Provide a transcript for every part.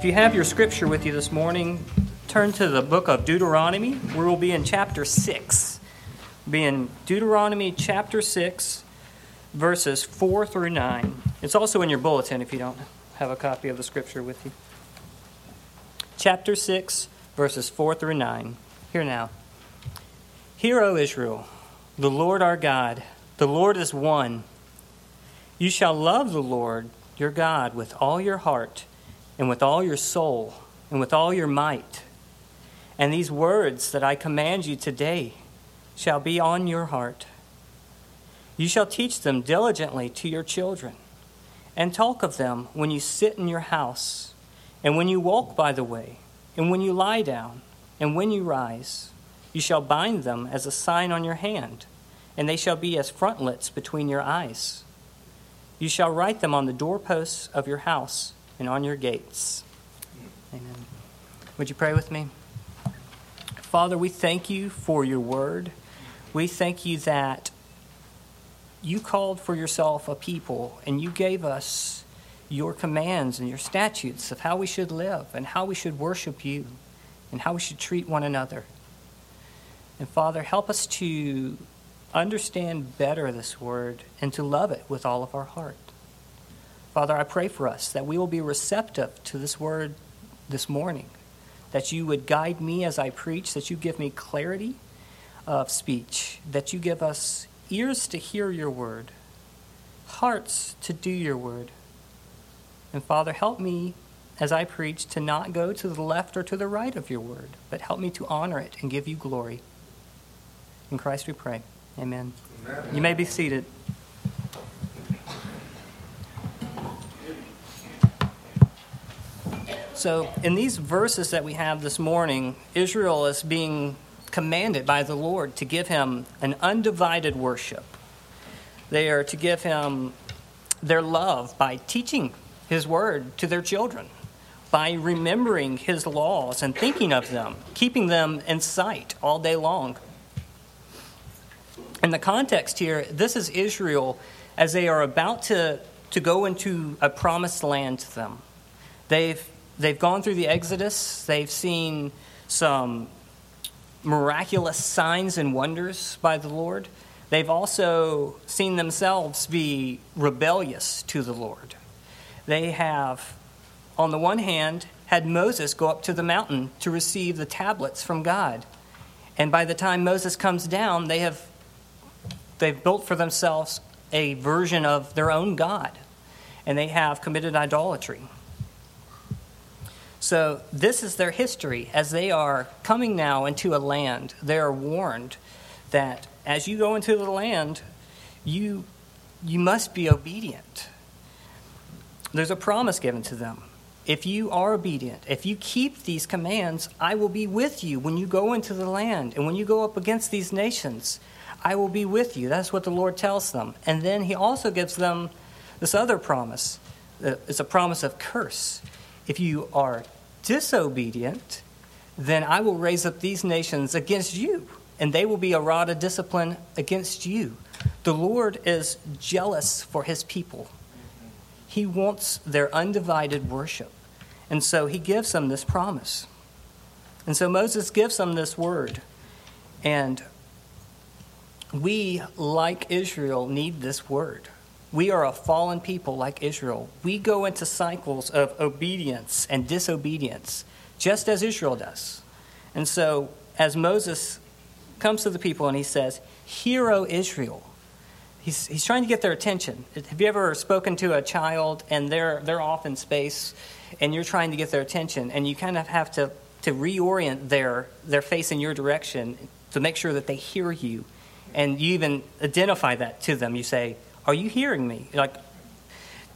If you have your scripture with you this morning, turn to the book of Deuteronomy. We will be in chapter 6. We'll Be in Deuteronomy chapter 6, verses 4 through 9. It's also in your bulletin if you don't have a copy of the scripture with you. Chapter 6, verses 4 through 9. Here now. Hear, O Israel, the Lord our God, the Lord is one. You shall love the Lord your God with all your heart and with all your soul and with all your might. And these words that I command you today shall be on your heart. You shall teach them diligently to your children, and talk of them when you sit in your house, and when you walk by the way, and when you lie down, and when you rise. You shall bind them as a sign on your hand, and they shall be as frontlets between your eyes. You shall write them on the doorposts of your house and on your gates. Amen. Would you pray with me? Father, we thank you for your word. We thank you that you called for yourself a people and you gave us your commands and your statutes of how we should live and how we should worship you and how we should treat one another. And Father, help us to understand better this word and to love it with all of our heart. Father, I pray for us that we will be receptive to this word this morning, that you would guide me as I preach, that you give me clarity of speech, that you give us ears to hear your word, hearts to do your word. And Father, help me as I preach to not go to the left or to the right of your word, but help me to honor it and give you glory. In Christ we pray. Amen. Amen. You may be seated. So, in these verses that we have this morning, Israel is being commanded by the Lord to give him an undivided worship. They are to give him their love by teaching his word to their children, by remembering his laws and thinking of them, keeping them in sight all day long. In the context here, this is Israel as they are about to, to go into a promised land to them. They've they've gone through the Exodus, they've seen some miraculous signs and wonders by the Lord. They've also seen themselves be rebellious to the Lord. They have, on the one hand, had Moses go up to the mountain to receive the tablets from God. And by the time Moses comes down, they have they've built for themselves a version of their own God, and they have committed idolatry. So, this is their history. As they are coming now into a land, they are warned that as you go into the land, you, you must be obedient. There's a promise given to them. If you are obedient, if you keep these commands, I will be with you when you go into the land. And when you go up against these nations, I will be with you. That's what the Lord tells them. And then he also gives them this other promise. Uh, it's a promise of curse. If you are disobedient, then I will raise up these nations against you, and they will be a rod of discipline against you. The Lord is jealous for his people. He wants their undivided worship. And so he gives them this promise. And so Moses gives them this word. And we, like Israel, need this word. We are a fallen people like Israel. We go into cycles of obedience and disobedience, just as Israel does. And so, as Moses comes to the people and he says, Hear, Israel, he's, he's trying to get their attention. Have you ever spoken to a child and they're, they're off in space and you're trying to get their attention and you kind of have to, to reorient their, their face in your direction to make sure that they hear you and you even identify that to them. You say, Are you hearing me? Like,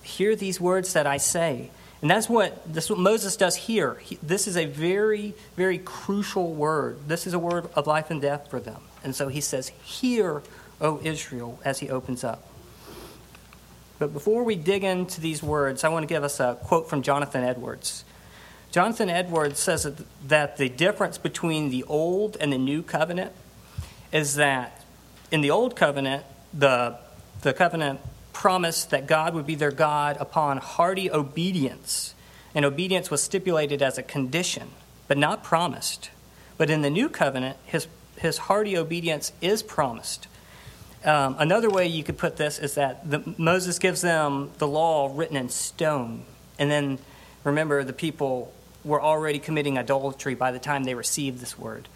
hear these words that I say. And that's what, that's what Moses does here. He, this is a very, very crucial word. This is a word of life and death for them. And so he says, Hear, O Israel, as he opens up. But before we dig into these words, I want to give us a quote from Jonathan Edwards. Jonathan Edwards says that the difference between the old and the new covenant is that in the Old Covenant, the, the covenant promised that God would be their God upon hearty obedience and obedience was stipulated as a condition, but not promised. But in the new covenant, his, his hearty obedience is promised. Um, another way you could put this is that the, Moses gives them the law written in stone. And then remember, the people were already committing idolatry by the time they received this word.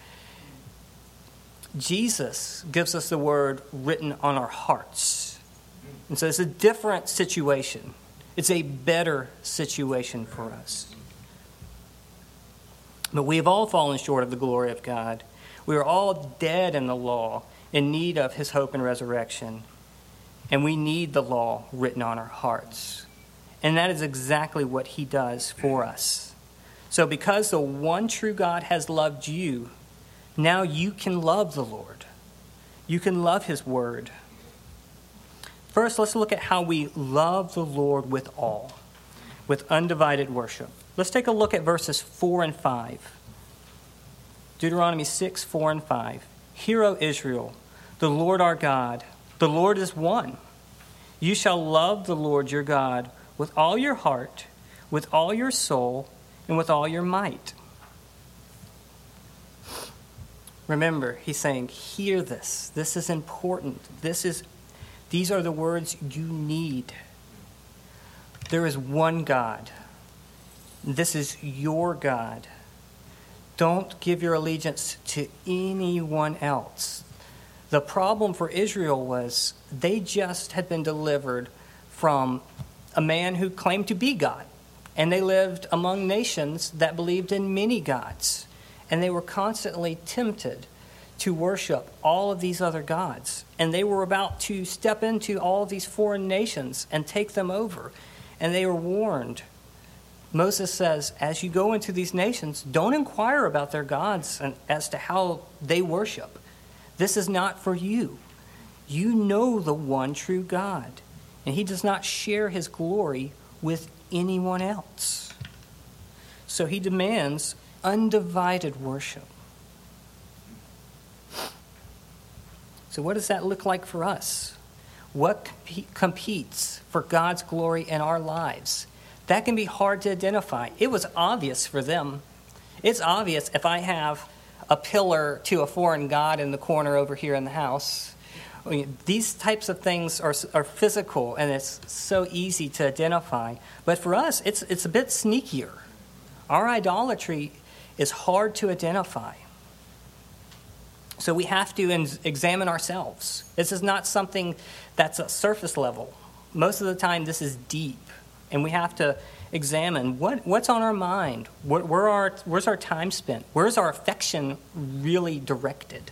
Jesus gives us the word written on our hearts. And so it's a different situation. It's a better situation for us. But we have all fallen short of the glory of God. We are all dead in the law, in need of his hope and resurrection. And we need the law written on our hearts. And that is exactly what he does for us. So, because the one true God has loved you, now you can love the Lord. You can love his word. First, let's look at how we love the Lord with all, with undivided worship. Let's take a look at verses 4 and 5. Deuteronomy 6, 4 and 5. Hear, O Israel, the Lord our God, the Lord is one. You shall love the Lord your God with all your heart, with all your soul, and with all your might. Remember, he's saying, hear this. This is important. This is these are the words you need. There is one God. This is your God. Don't give your allegiance to anyone else. The problem for Israel was they just had been delivered from a man who claimed to be God. And they lived among nations that believed in many gods. And they were constantly tempted to worship all of these other gods. And they were about to step into all of these foreign nations and take them over. And they were warned. Moses says, as you go into these nations, don't inquire about their gods and as to how they worship. This is not for you. You know the one true God, and he does not share his glory with anyone else. So he demands undivided worship. So, what does that look like for us? What competes for God's glory in our lives? That can be hard to identify. It was obvious for them. It's obvious if I have a pillar to a foreign god in the corner over here in the house. I mean, these types of things are, are physical and it's so easy to identify. But for us, it's, it's a bit sneakier. Our idolatry is hard to identify. So we have to examine ourselves. This is not something that's a surface level. Most of the time, this is deep, and we have to examine what, what's on our mind. Where, where where's our time spent? Where's our affection really directed?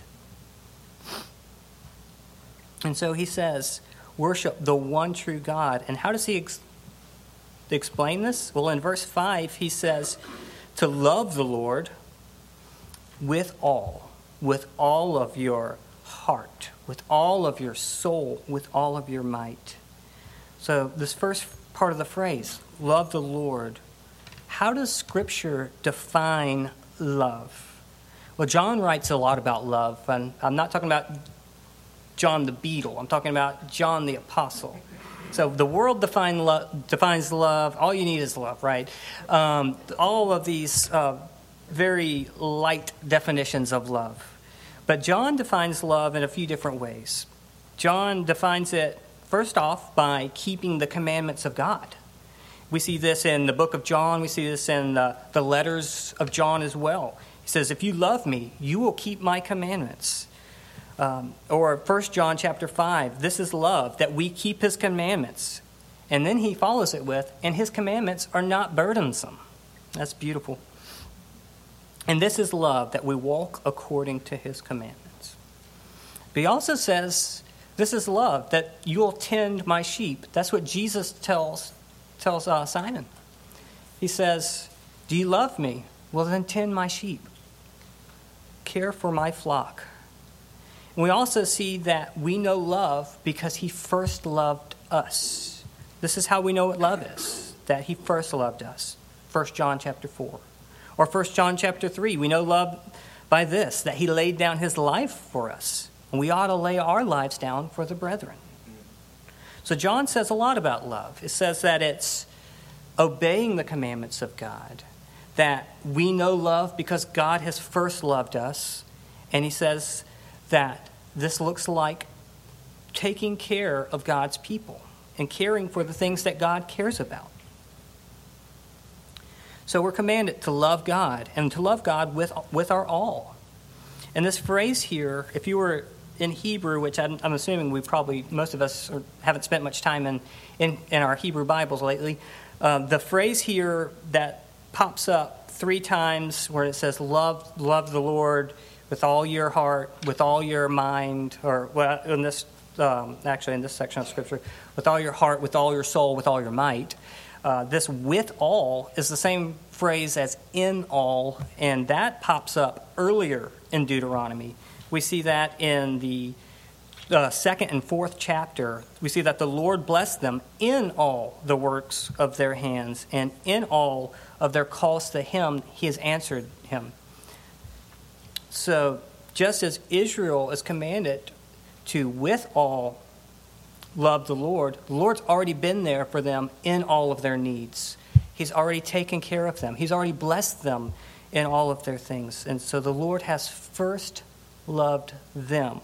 And so he says, worship the one true God. And how does he ex- explain this? Well, in verse 5, he says, to love the Lord with all with all of your heart, with all of your soul, with all of your might. So, this first part of the phrase, love the Lord, how does Scripture define love? Well, John writes a lot about love, and I'm not talking about John the Beatle, I'm talking about John the Apostle. So the world define lo- defines love. All you need is love, right? Um, all of these uh, very light definitions of love. But John defines love in a few different ways. John defines it, first off, by keeping the commandments of God. We see this in the book of John, we see this in the, the letters of John as well. He says, If you love me, you will keep my commandments. Um, or 1 John chapter 5, this is love, that we keep his commandments. And then he follows it with, and his commandments are not burdensome. That's beautiful. And this is love, that we walk according to his commandments. But he also says, This is love, that you'll tend my sheep. That's what Jesus tells, tells uh, Simon. He says, Do you love me? Well, then tend my sheep. Care for my flock. And we also see that we know love because he first loved us. This is how we know what love is, that he first loved us. 1 John chapter 4. Or 1 John chapter 3, we know love by this, that he laid down his life for us. And we ought to lay our lives down for the brethren. So John says a lot about love. It says that it's obeying the commandments of God, that we know love because God has first loved us. And he says that this looks like taking care of God's people and caring for the things that God cares about. So we're commanded to love God and to love God with, with our all. And this phrase here, if you were in Hebrew, which I'm, I'm assuming we probably, most of us haven't spent much time in, in, in our Hebrew Bibles lately, uh, the phrase here that pops up three times where it says, love, love the Lord with all your heart, with all your mind, or well, in this, um, actually in this section of Scripture, with all your heart, with all your soul, with all your might. Uh, this with all is the same phrase as in all, and that pops up earlier in Deuteronomy. We see that in the uh, second and fourth chapter. We see that the Lord blessed them in all the works of their hands, and in all of their calls to Him, He has answered Him. So, just as Israel is commanded to, with all, love the Lord, the Lord's already been there for them in all of their needs. He's already taken care of them, He's already blessed them in all of their things. And so the Lord has first loved them.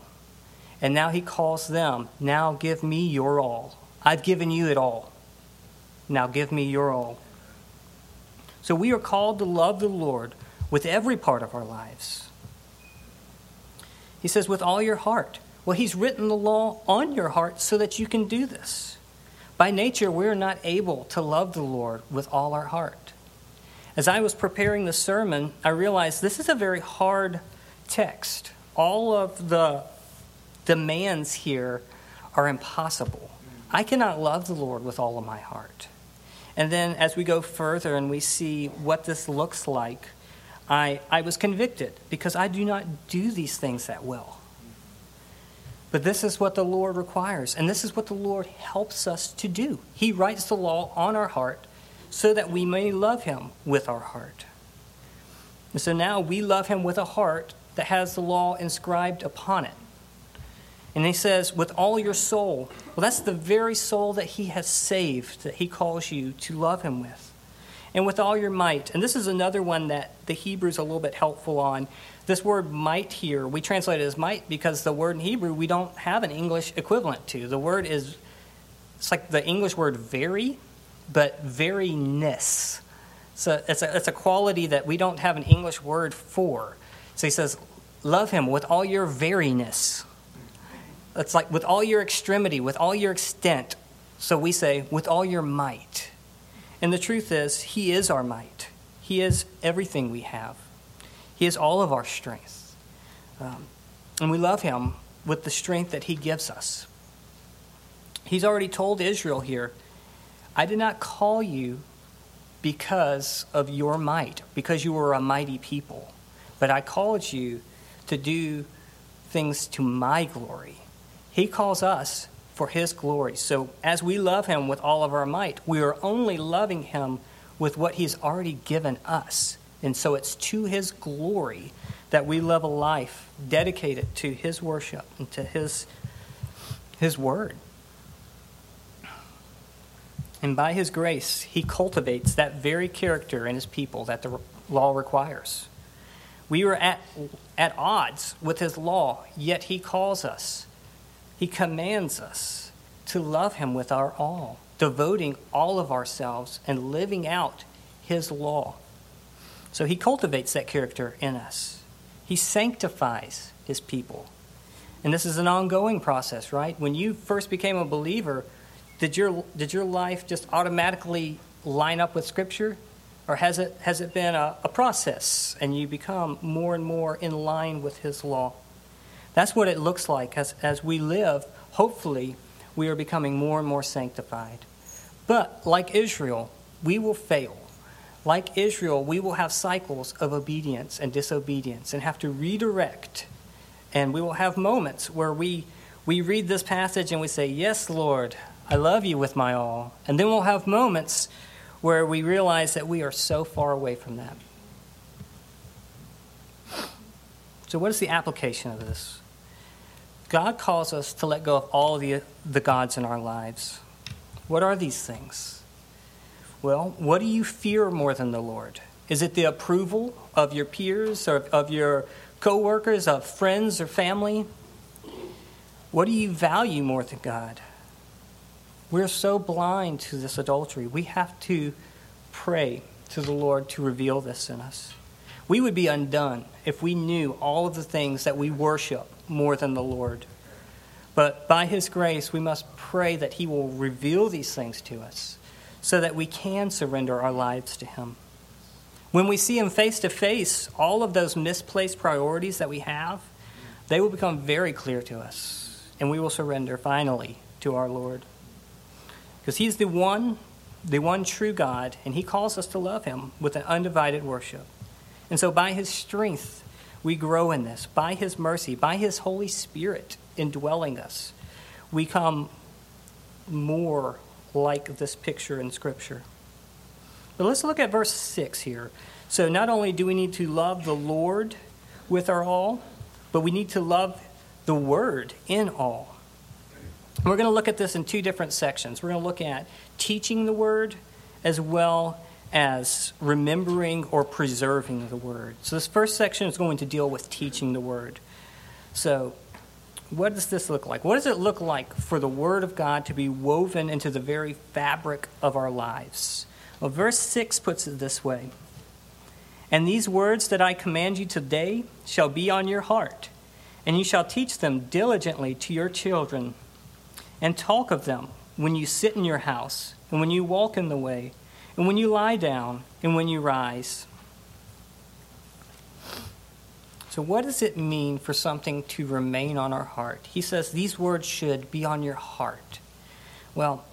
And now He calls them, Now give me your all. I've given you it all. Now give me your all. So we are called to love the Lord with every part of our lives. He says, with all your heart. Well, He's written the law on your heart so that you can do this. By nature, we're not able to love the Lord with all our heart. As I was preparing the sermon, I realized this is a very hard text. All of the demands here are impossible. I cannot love the Lord with all of my heart. And then as we go further and we see what this looks like, I, I was convicted because I do not do these things that well. But this is what the Lord requires, and this is what the Lord helps us to do. He writes the law on our heart so that we may love Him with our heart. And so now we love Him with a heart that has the law inscribed upon it. And He says, with all your soul. Well, that's the very soul that He has saved, that He calls you to love Him with. And with all your might. And this is another one that the Hebrew's are a little bit helpful on. This word might here, we translate it as might because the word in Hebrew we don't have an English equivalent to. The word is, it's like the English word very, but veryness. So it's a, it's a quality that we don't have an English word for. So he says, love him with all your veryness. It's like with all your extremity, with all your extent. So we say, with all your might. And the truth is, he is our might. He is everything we have. He is all of our strength. Um, and we love him with the strength that he gives us. He's already told Israel here, I did not call you because of your might, because you were a mighty people, but I called you to do things to my glory. He calls us for his glory. So as we love him with all of our might, we are only loving him with what he's already given us. And so it's to His glory that we live a life dedicated to His worship and to His, His Word. And by His grace, He cultivates that very character in His people that the law requires. We are at, at odds with His law, yet He calls us, He commands us to love Him with our all, devoting all of ourselves and living out His law. So he cultivates that character in us. He sanctifies his people. And this is an ongoing process, right? When you first became a believer, did your, did your life just automatically line up with Scripture? Or has it, has it been a, a process and you become more and more in line with His law? That's what it looks like as, as we live. Hopefully, we are becoming more and more sanctified. But like Israel, we will fail. Like Israel, we will have cycles of obedience and disobedience and have to redirect. And we will have moments where we, we read this passage and we say, Yes, Lord, I love you with my all. And then we'll have moments where we realize that we are so far away from that. So, what is the application of this? God calls us to let go of all the, the gods in our lives. What are these things? Well, what do you fear more than the Lord? Is it the approval of your peers or of your coworkers, of friends or family? What do you value more than God? We're so blind to this adultery. We have to pray to the Lord to reveal this in us. We would be undone if we knew all of the things that we worship more than the Lord. But by His grace, we must pray that He will reveal these things to us so that we can surrender our lives to Him. When we see Him face to face, all of those misplaced priorities that we have, they will become very clear to us, and we will surrender finally to our Lord. Because He's the one, the one true God, and He calls us to love Him with an undivided worship. And so, by His strength, we grow in this. By His mercy, by His Holy Spirit indwelling us, we come more like this picture in Scripture. But let's look at verse 6 here. So, not only do we need to love the Lord with our all, but we need to love the Word in all. We're going to look at this in two different sections. We're going to look at teaching the Word as well as remembering or preserving the Word. So, this first section is going to deal with teaching the Word. So, what does this look like? What does it look like for the Word of God to be woven into the very fabric of our lives? Well, verse 6 puts it this way And these words that I command you today shall be on your heart, and you shall teach them diligently to your children, and talk of them when you sit in your house, and when you walk in the way, and when you lie down, and when you rise. So, what does it mean for something to remain on our heart? He says these words should be on your heart. Well,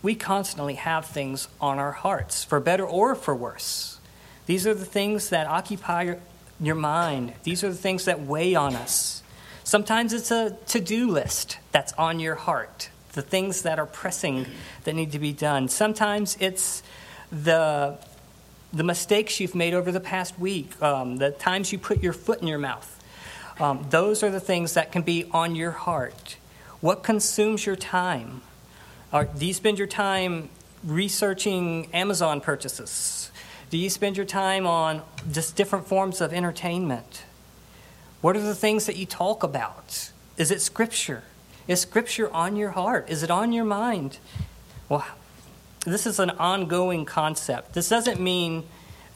we constantly have things on our hearts, for better or for worse. These are the things that occupy your mind, these are the things that weigh on us. Sometimes it's a to do list that's on your heart, the things that are pressing that need to be done. Sometimes it's the the mistakes you've made over the past week, um, the times you put your foot in your mouth. Um, those are the things that can be on your heart. What consumes your time? Are, do you spend your time researching Amazon purchases? Do you spend your time on just different forms of entertainment? What are the things that you talk about? Is it Scripture? Is Scripture on your heart? Is it on your mind? Well, this is an ongoing concept. This doesn't mean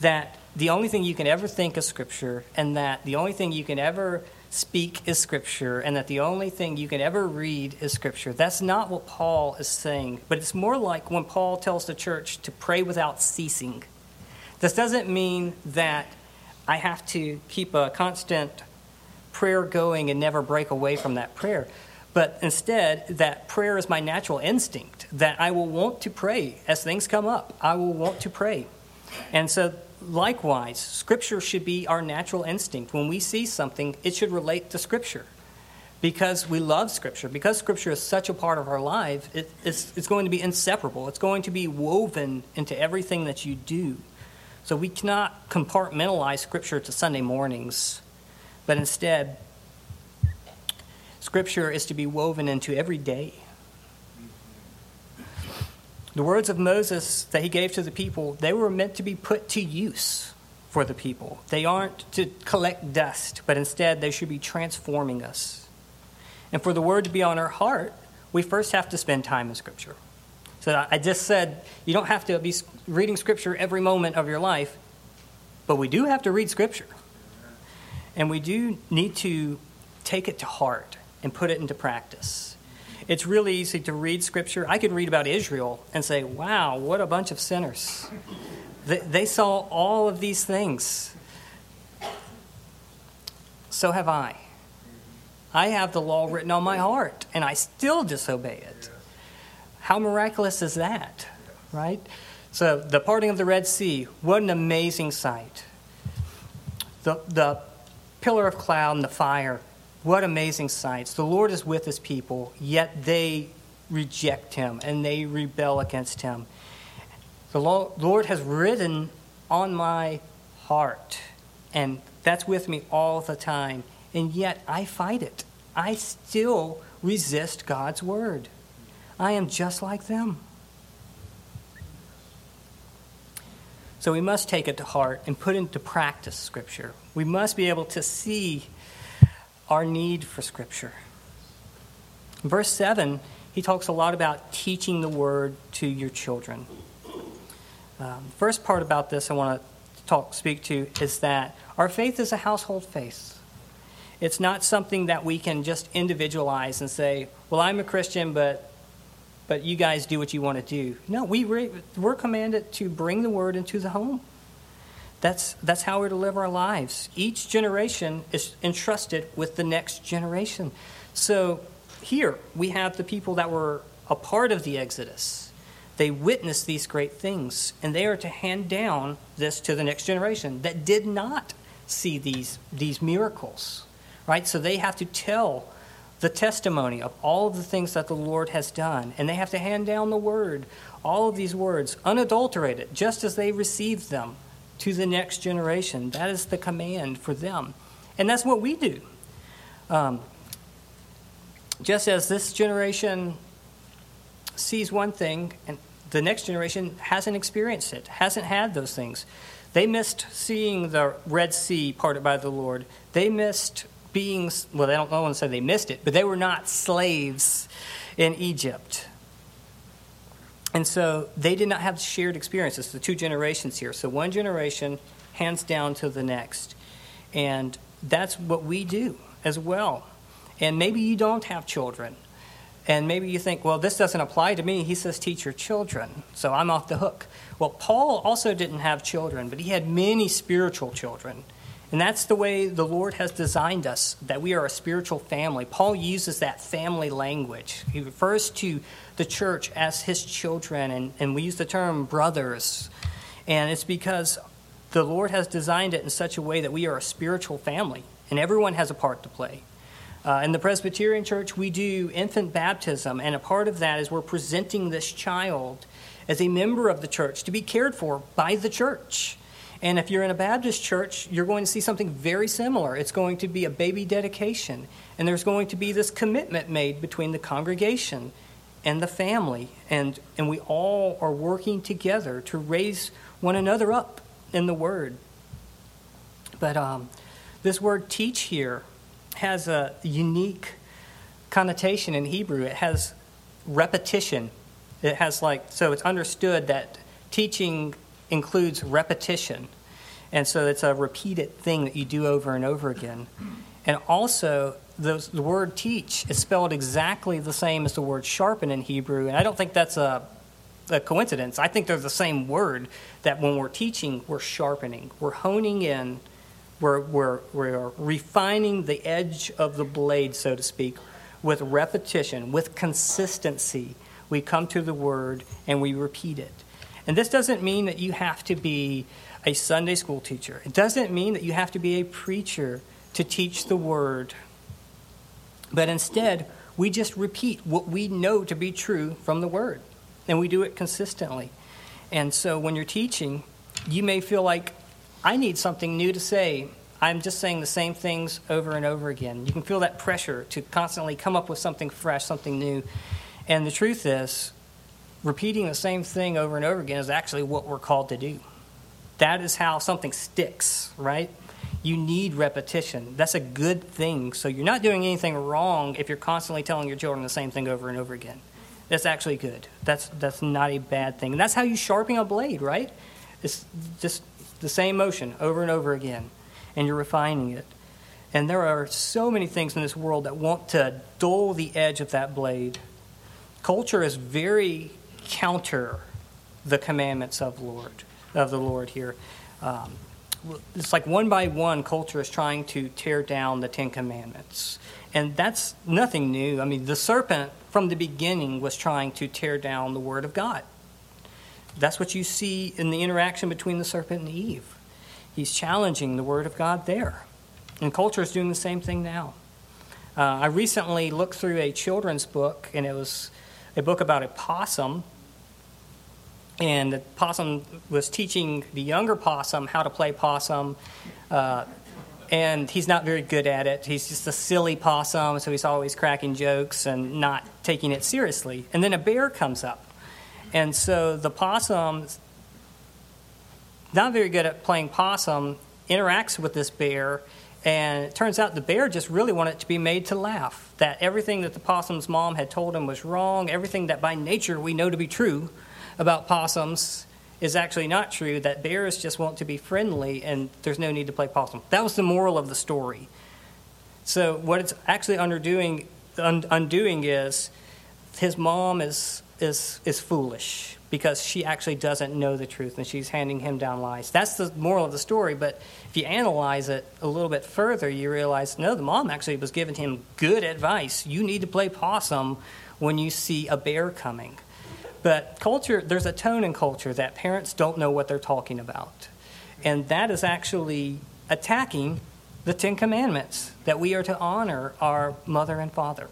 that the only thing you can ever think is Scripture and that the only thing you can ever speak is Scripture and that the only thing you can ever read is Scripture. That's not what Paul is saying, but it's more like when Paul tells the church to pray without ceasing. This doesn't mean that I have to keep a constant prayer going and never break away from that prayer but instead that prayer is my natural instinct that i will want to pray as things come up. I will want to pray. And so likewise scripture should be our natural instinct. When we see something it should relate to scripture. Because we love scripture because scripture is such a part of our life it, it's, it's going to be inseparable. It's going to be woven into everything that you do. So we cannot compartmentalize scripture to sunday mornings but instead Scripture is to be woven into every day. The words of Moses that he gave to the people, they were meant to be put to use for the people. They aren't to collect dust, but instead they should be transforming us. And for the word to be on our heart, we first have to spend time in Scripture. So I just said you don't have to be reading Scripture every moment of your life, but we do have to read Scripture. And we do need to take it to heart and put it into practice. It's really easy to read scripture. I could read about Israel and say, wow, what a bunch of sinners. They, they saw all of these things. So have I. I have the law written on my heart, and I still disobey it. How miraculous is that, right? So, the parting of the Red Sea, what an amazing sight. The, the pillar of cloud and the fire what amazing sights. The Lord is with his people, yet they reject him and they rebel against him. The Lord has written on my heart, and that's with me all the time, and yet I fight it. I still resist God's word. I am just like them. So we must take it to heart and put into practice Scripture. We must be able to see our need for Scripture. Verse 7, he talks a lot about teaching the Word to your children. Um, first part about this I want to talk, speak to is that our faith is a household faith. It's not something that we can just individualize and say, well, I'm a Christian, but but you guys do what you want to do. No, we re- we're commanded to bring the word into the home. That's, that's how we're to live our lives. Each generation is entrusted with the next generation. So here we have the people that were a part of the Exodus. They witnessed these great things, and they are to hand down this to the next generation that did not see these, these miracles. Right? So they have to tell the testimony of all of the things that the Lord has done. And they have to hand down the word, all of these words, unadulterated, just as they received them to the next generation. That is the command for them. And that's what we do. Um, just as this generation sees one thing and the next generation hasn't experienced it, hasn't had those things. They missed seeing the Red Sea parted by the Lord. They missed being, well, they don't know and say they missed it, but they were not slaves in Egypt. And so they did not have shared experiences, the two generations here. So one generation hands down to the next. And that's what we do as well. And maybe you don't have children. And maybe you think, well, this doesn't apply to me. He says, teach your children. So I'm off the hook. Well, Paul also didn't have children, but he had many spiritual children. And that's the way the Lord has designed us, that we are a spiritual family. Paul uses that family language. He refers to the church as his children, and, and we use the term brothers. And it's because the Lord has designed it in such a way that we are a spiritual family, and everyone has a part to play. Uh, in the Presbyterian Church, we do infant baptism, and a part of that is we're presenting this child as a member of the church to be cared for by the church. And if you're in a Baptist church, you're going to see something very similar. It's going to be a baby dedication, and there's going to be this commitment made between the congregation and the family. And, and we all are working together to raise one another up in the Word. But um, this word teach here has a unique connotation in Hebrew. It has repetition. It has like, so it's understood that teaching includes repetition. And so it's a repeated thing that you do over and over again. And also, the, the word teach is spelled exactly the same as the word sharpen in Hebrew. And I don't think that's a, a coincidence. I think they're the same word that when we're teaching, we're sharpening, we're honing in, we're, we're, we're refining the edge of the blade, so to speak, with repetition, with consistency. We come to the word and we repeat it. And this doesn't mean that you have to be a Sunday school teacher. It doesn't mean that you have to be a preacher to teach the word. But instead, we just repeat what we know to be true from the word. And we do it consistently. And so when you're teaching, you may feel like, I need something new to say. I'm just saying the same things over and over again. You can feel that pressure to constantly come up with something fresh, something new. And the truth is, repeating the same thing over and over again is actually what we're called to do. That is how something sticks, right? You need repetition. That's a good thing. So you're not doing anything wrong if you're constantly telling your children the same thing over and over again. That's actually good. That's that's not a bad thing. And that's how you sharpen a blade, right? It's just the same motion over and over again, and you're refining it. And there are so many things in this world that want to dull the edge of that blade. Culture is very counter the commandments of Lord of the Lord here. Um, it's like one by one, culture is trying to tear down the Ten Commandments, and that's nothing new. I mean, the serpent from the beginning was trying to tear down the Word of God. That's what you see in the interaction between the serpent and Eve. He's challenging the Word of God there, and culture is doing the same thing now. Uh, I recently looked through a children's book, and it was a book about a possum and the possum was teaching the younger possum how to play possum. Uh, and he's not very good at it. He's just a silly possum, so he's always cracking jokes and not taking it seriously. And then a bear comes up. And so the possum not very good at playing possum, interacts with this bear, and it turns out the bear just really wanted to be made to laugh. That everything that the possum's mom had told him was wrong, everything that by nature we know to be true about possums is actually not true, that bears just want to be friendly and there's no need to play possum. That was the moral of the story. So, what it's actually undoing, undoing is his mom is, is, is foolish because she actually doesn't know the truth and she's handing him down lies. That's the moral of the story, but if you analyze it a little bit further, you realize no, the mom actually was giving him good advice. You need to play possum when you see a bear coming. But culture, there's a tone in culture that parents don't know what they're talking about. And that is actually attacking the Ten Commandments that we are to honor our mother and father.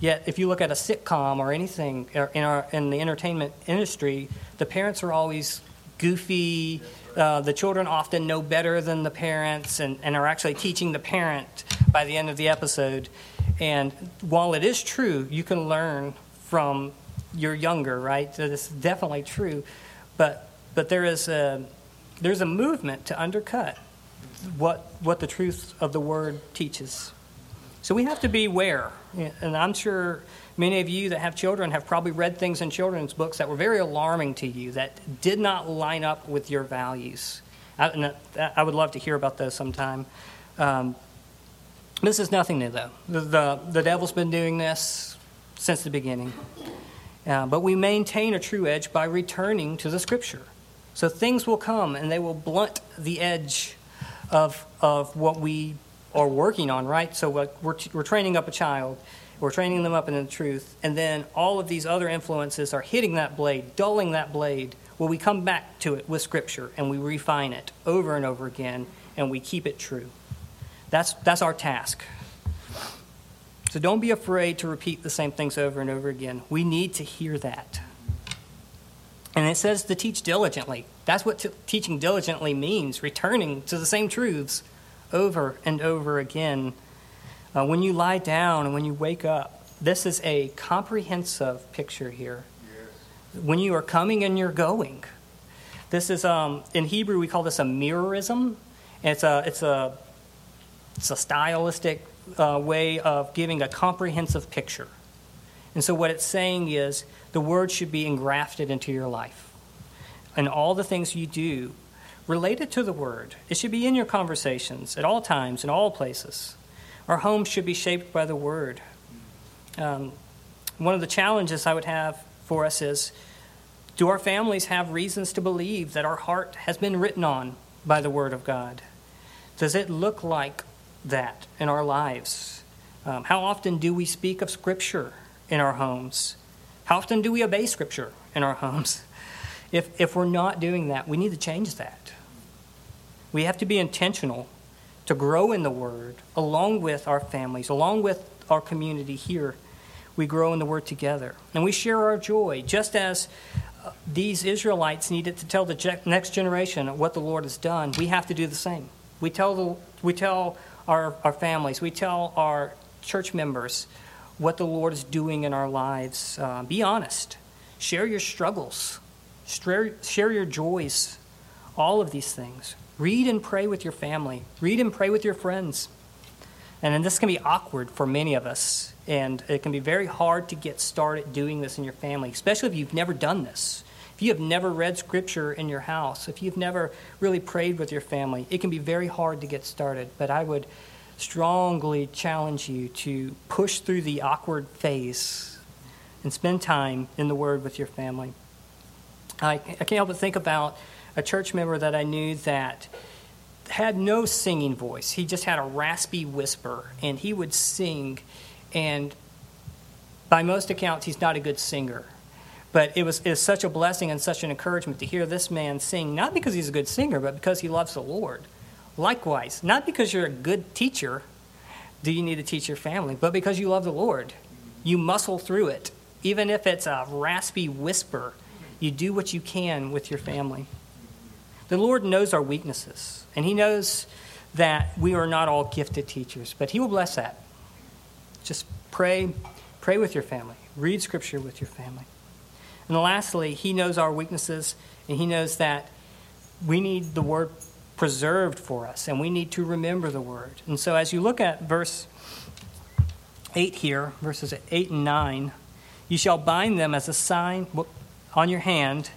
Yet, if you look at a sitcom or anything in, our, in the entertainment industry, the parents are always goofy. Uh, the children often know better than the parents and, and are actually teaching the parent by the end of the episode. And while it is true, you can learn from your younger, right? So this is definitely true. But, but there is a, there's a movement to undercut what, what the truth of the word teaches. So we have to be aware. And I'm sure many of you that have children have probably read things in children's books that were very alarming to you, that did not line up with your values. I, I would love to hear about those sometime. Um, this is nothing new, though. The, the, the, devil's been doing this since the beginning. Uh, but we maintain a true edge by returning to the scripture. So things will come and they will blunt the edge of, of what we are working on, right? So we're, we're training up a child, we're training them up in the truth, and then all of these other influences are hitting that blade, dulling that blade. Well, we come back to it with Scripture and we refine it over and over again, and we keep it true. That's, that's our task. So don't be afraid to repeat the same things over and over again. We need to hear that. And it says to teach diligently. That's what t- teaching diligently means returning to the same truths over and over again. Uh, when you lie down and when you wake up, this is a comprehensive picture here. Yes. When you are coming and you're going, this is um, in Hebrew we call this a merism. It's a it's a it's a stylistic uh, way of giving a comprehensive picture. And so what it's saying is the word should be engrafted into your life. And all the things you do related to the Word. It should be in your conversations at all times, in all places. Our homes should be shaped by the Word. Um, one of the challenges I would have for us is do our families have reasons to believe that our heart has been written on by the Word of God? Does it look like that in our lives? Um, how often do we speak of Scripture in our homes? How often do we obey Scripture in our homes? If, if we're not doing that, we need to change that. We have to be intentional to grow in the Word along with our families, along with our community here. We grow in the Word together. And we share our joy, just as uh, these Israelites needed to tell the next generation what the Lord has done. We have to do the same. We tell, the, we tell our, our families, we tell our church members what the Lord is doing in our lives. Uh, be honest. Share your struggles. Share, share your joys. All of these things. Read and pray with your family. Read and pray with your friends. And then this can be awkward for many of us. And it can be very hard to get started doing this in your family, especially if you've never done this. If you have never read scripture in your house, if you've never really prayed with your family, it can be very hard to get started. But I would strongly challenge you to push through the awkward phase and spend time in the Word with your family. I, I can't help but think about a church member that I knew that had no singing voice. He just had a raspy whisper, and he would sing. And by most accounts, he's not a good singer. But it was, it was such a blessing and such an encouragement to hear this man sing, not because he's a good singer, but because he loves the Lord. Likewise, not because you're a good teacher do you need to teach your family, but because you love the Lord. You muscle through it. Even if it's a raspy whisper, you do what you can with your family. The Lord knows our weaknesses, and He knows that we are not all gifted teachers, but He will bless that. Just pray, pray with your family, read Scripture with your family. And lastly, He knows our weaknesses, and He knows that we need the word preserved for us, and we need to remember the word. And so, as you look at verse 8 here, verses 8 and 9, you shall bind them as a sign on your hand,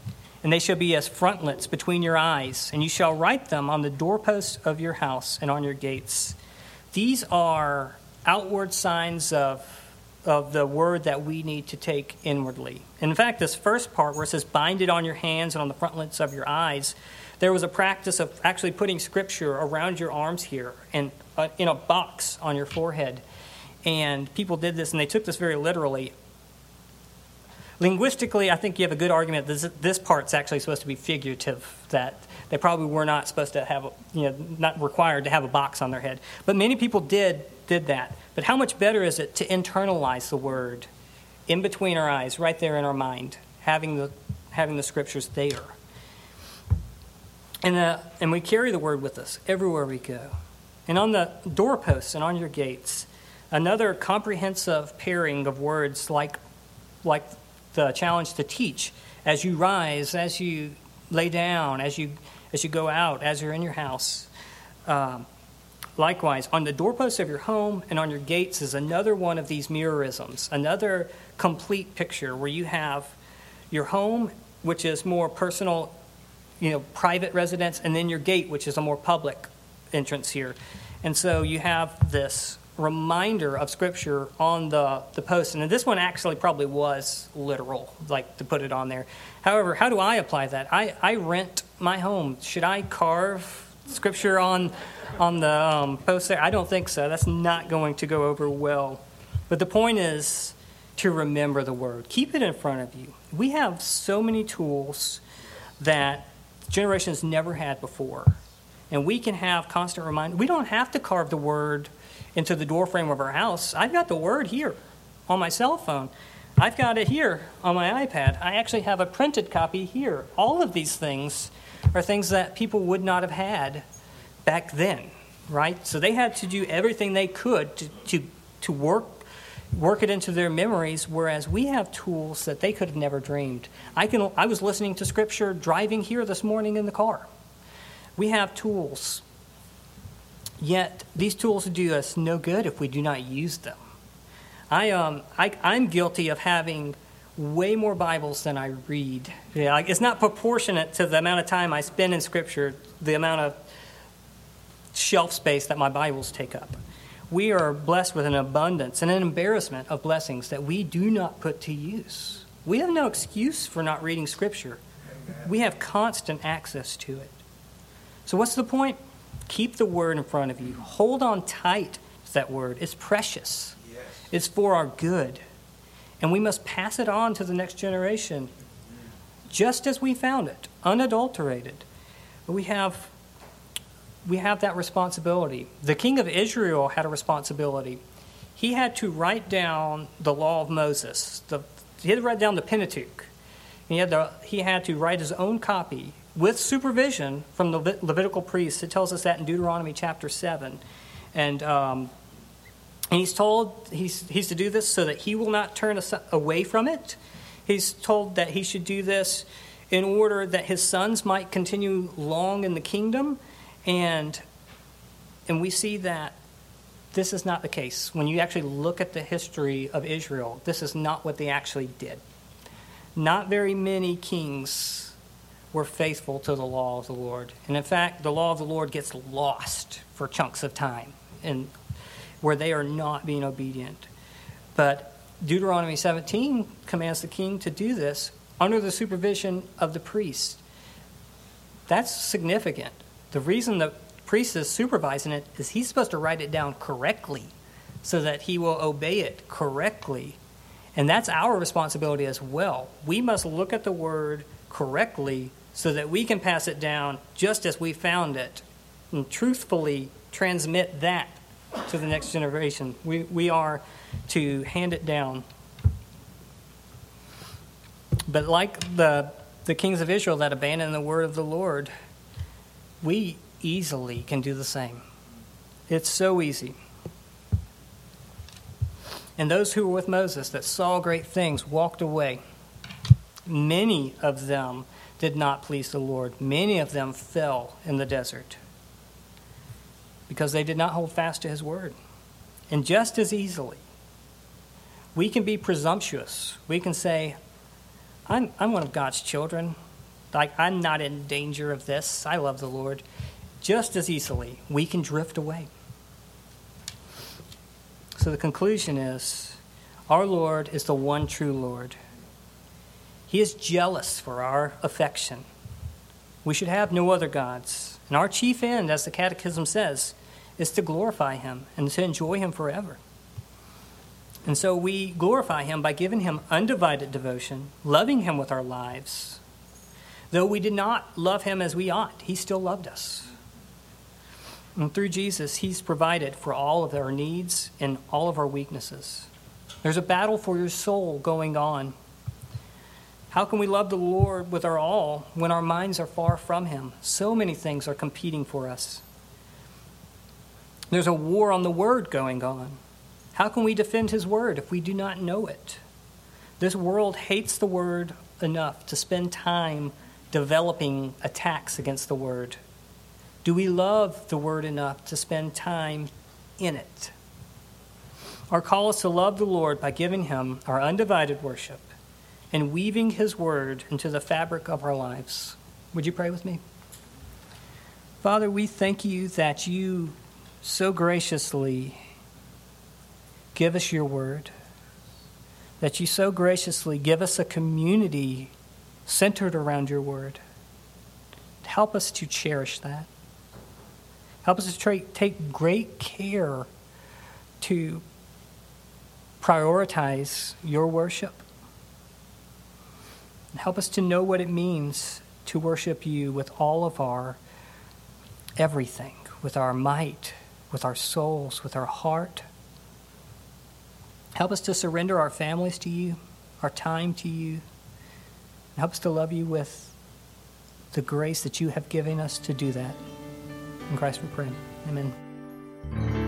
and they shall be as frontlets between your eyes, and you shall write them on the doorposts of your house and on your gates. These are outward signs of, of the word that we need to take inwardly. In fact, this first part where it says, bind it on your hands and on the frontlets of your eyes, there was a practice of actually putting scripture around your arms here and uh, in a box on your forehead. And people did this, and they took this very literally. Linguistically, I think you have a good argument this, this part's actually supposed to be figurative, that they probably were not supposed to have, you know, not required to have a box on their head. But many people did, did that. But how much better is it to internalize the word in between our eyes, right there in our mind, having the, having the scriptures there? And, uh, and we carry the word with us everywhere we go. And on the doorposts and on your gates, another comprehensive pairing of words like, like the challenge to teach as you rise, as you lay down, as you, as you go out, as you're in your house. Um, likewise, on the doorposts of your home and on your gates is another one of these merisms, another complete picture where you have your home, which is more personal you know, private residence, and then your gate, which is a more public entrance here. And so you have this reminder of Scripture on the, the post. And this one actually probably was literal, like to put it on there. However, how do I apply that? I, I rent my home. Should I carve Scripture on, on the um, post there? I don't think so. That's not going to go over well. But the point is to remember the Word, keep it in front of you. We have so many tools that generations never had before. And we can have constant reminder. We don't have to carve the word into the doorframe of our house. I've got the word here on my cell phone. I've got it here on my iPad. I actually have a printed copy here. All of these things are things that people would not have had back then, right? So they had to do everything they could to, to, to work work it into their memories, whereas we have tools that they could have never dreamed. I, can, I was listening to scripture driving here this morning in the car. We have tools, yet these tools do us no good if we do not use them. I, um, I, I'm guilty of having way more Bibles than I read. Yeah, it's not proportionate to the amount of time I spend in Scripture, the amount of shelf space that my Bibles take up we are blessed with an abundance and an embarrassment of blessings that we do not put to use. We have no excuse for not reading Scripture. We have constant access to it. So, what's the point? Keep the Word in front of you. Hold on tight to that Word. It's precious, yes. it's for our good. And we must pass it on to the next generation just as we found it, unadulterated. But we have we have that responsibility. The king of Israel had a responsibility. He had to write down the law of Moses. The, he had to write down the Pentateuch. He had, to, he had to write his own copy with supervision from the Levitical priests. It tells us that in Deuteronomy chapter 7. And, um, and he's told he's, he's to do this so that he will not turn away from it. He's told that he should do this in order that his sons might continue long in the kingdom and, and we see that this is not the case. When you actually look at the history of Israel, this is not what they actually did. Not very many kings were faithful to the law of the Lord. And in fact, the law of the Lord gets lost for chunks of time and where they are not being obedient. But Deuteronomy 17 commands the king to do this under the supervision of the priest. That's significant. The reason the priest is supervising it is he's supposed to write it down correctly so that he will obey it correctly. And that's our responsibility as well. We must look at the word correctly so that we can pass it down just as we found it and truthfully transmit that to the next generation. We, we are to hand it down. But like the, the kings of Israel that abandoned the word of the Lord, we easily can do the same. It's so easy. And those who were with Moses that saw great things walked away. Many of them did not please the Lord. Many of them fell in the desert because they did not hold fast to his word. And just as easily, we can be presumptuous. We can say, I'm, I'm one of God's children. Like, I'm not in danger of this. I love the Lord. Just as easily, we can drift away. So the conclusion is our Lord is the one true Lord. He is jealous for our affection. We should have no other gods. And our chief end, as the Catechism says, is to glorify Him and to enjoy Him forever. And so we glorify Him by giving Him undivided devotion, loving Him with our lives. Though we did not love Him as we ought, He still loved us. And through Jesus, He's provided for all of our needs and all of our weaknesses. There's a battle for your soul going on how can we love the Lord with our all when our minds are far from Him? So many things are competing for us. There's a war on the Word going on. How can we defend His Word if we do not know it? This world hates the Word enough to spend time developing attacks against the Word. Do we love the Word enough to spend time in it? Our call is to love the Lord by giving Him our undivided worship and weaving His Word into the fabric of our lives. Would you pray with me? Father, we thank you that you so graciously give us your Word, that you so graciously give us a community centered around your Word. Help us to cherish that. Help us to tra- take great care to prioritize your worship Help us to know what it means to worship you with all of our everything, with our might, with our souls, with our heart. Help us to surrender our families to you, our time to you. Help us to love you with the grace that you have given us to do that. In Christ we pray. Amen.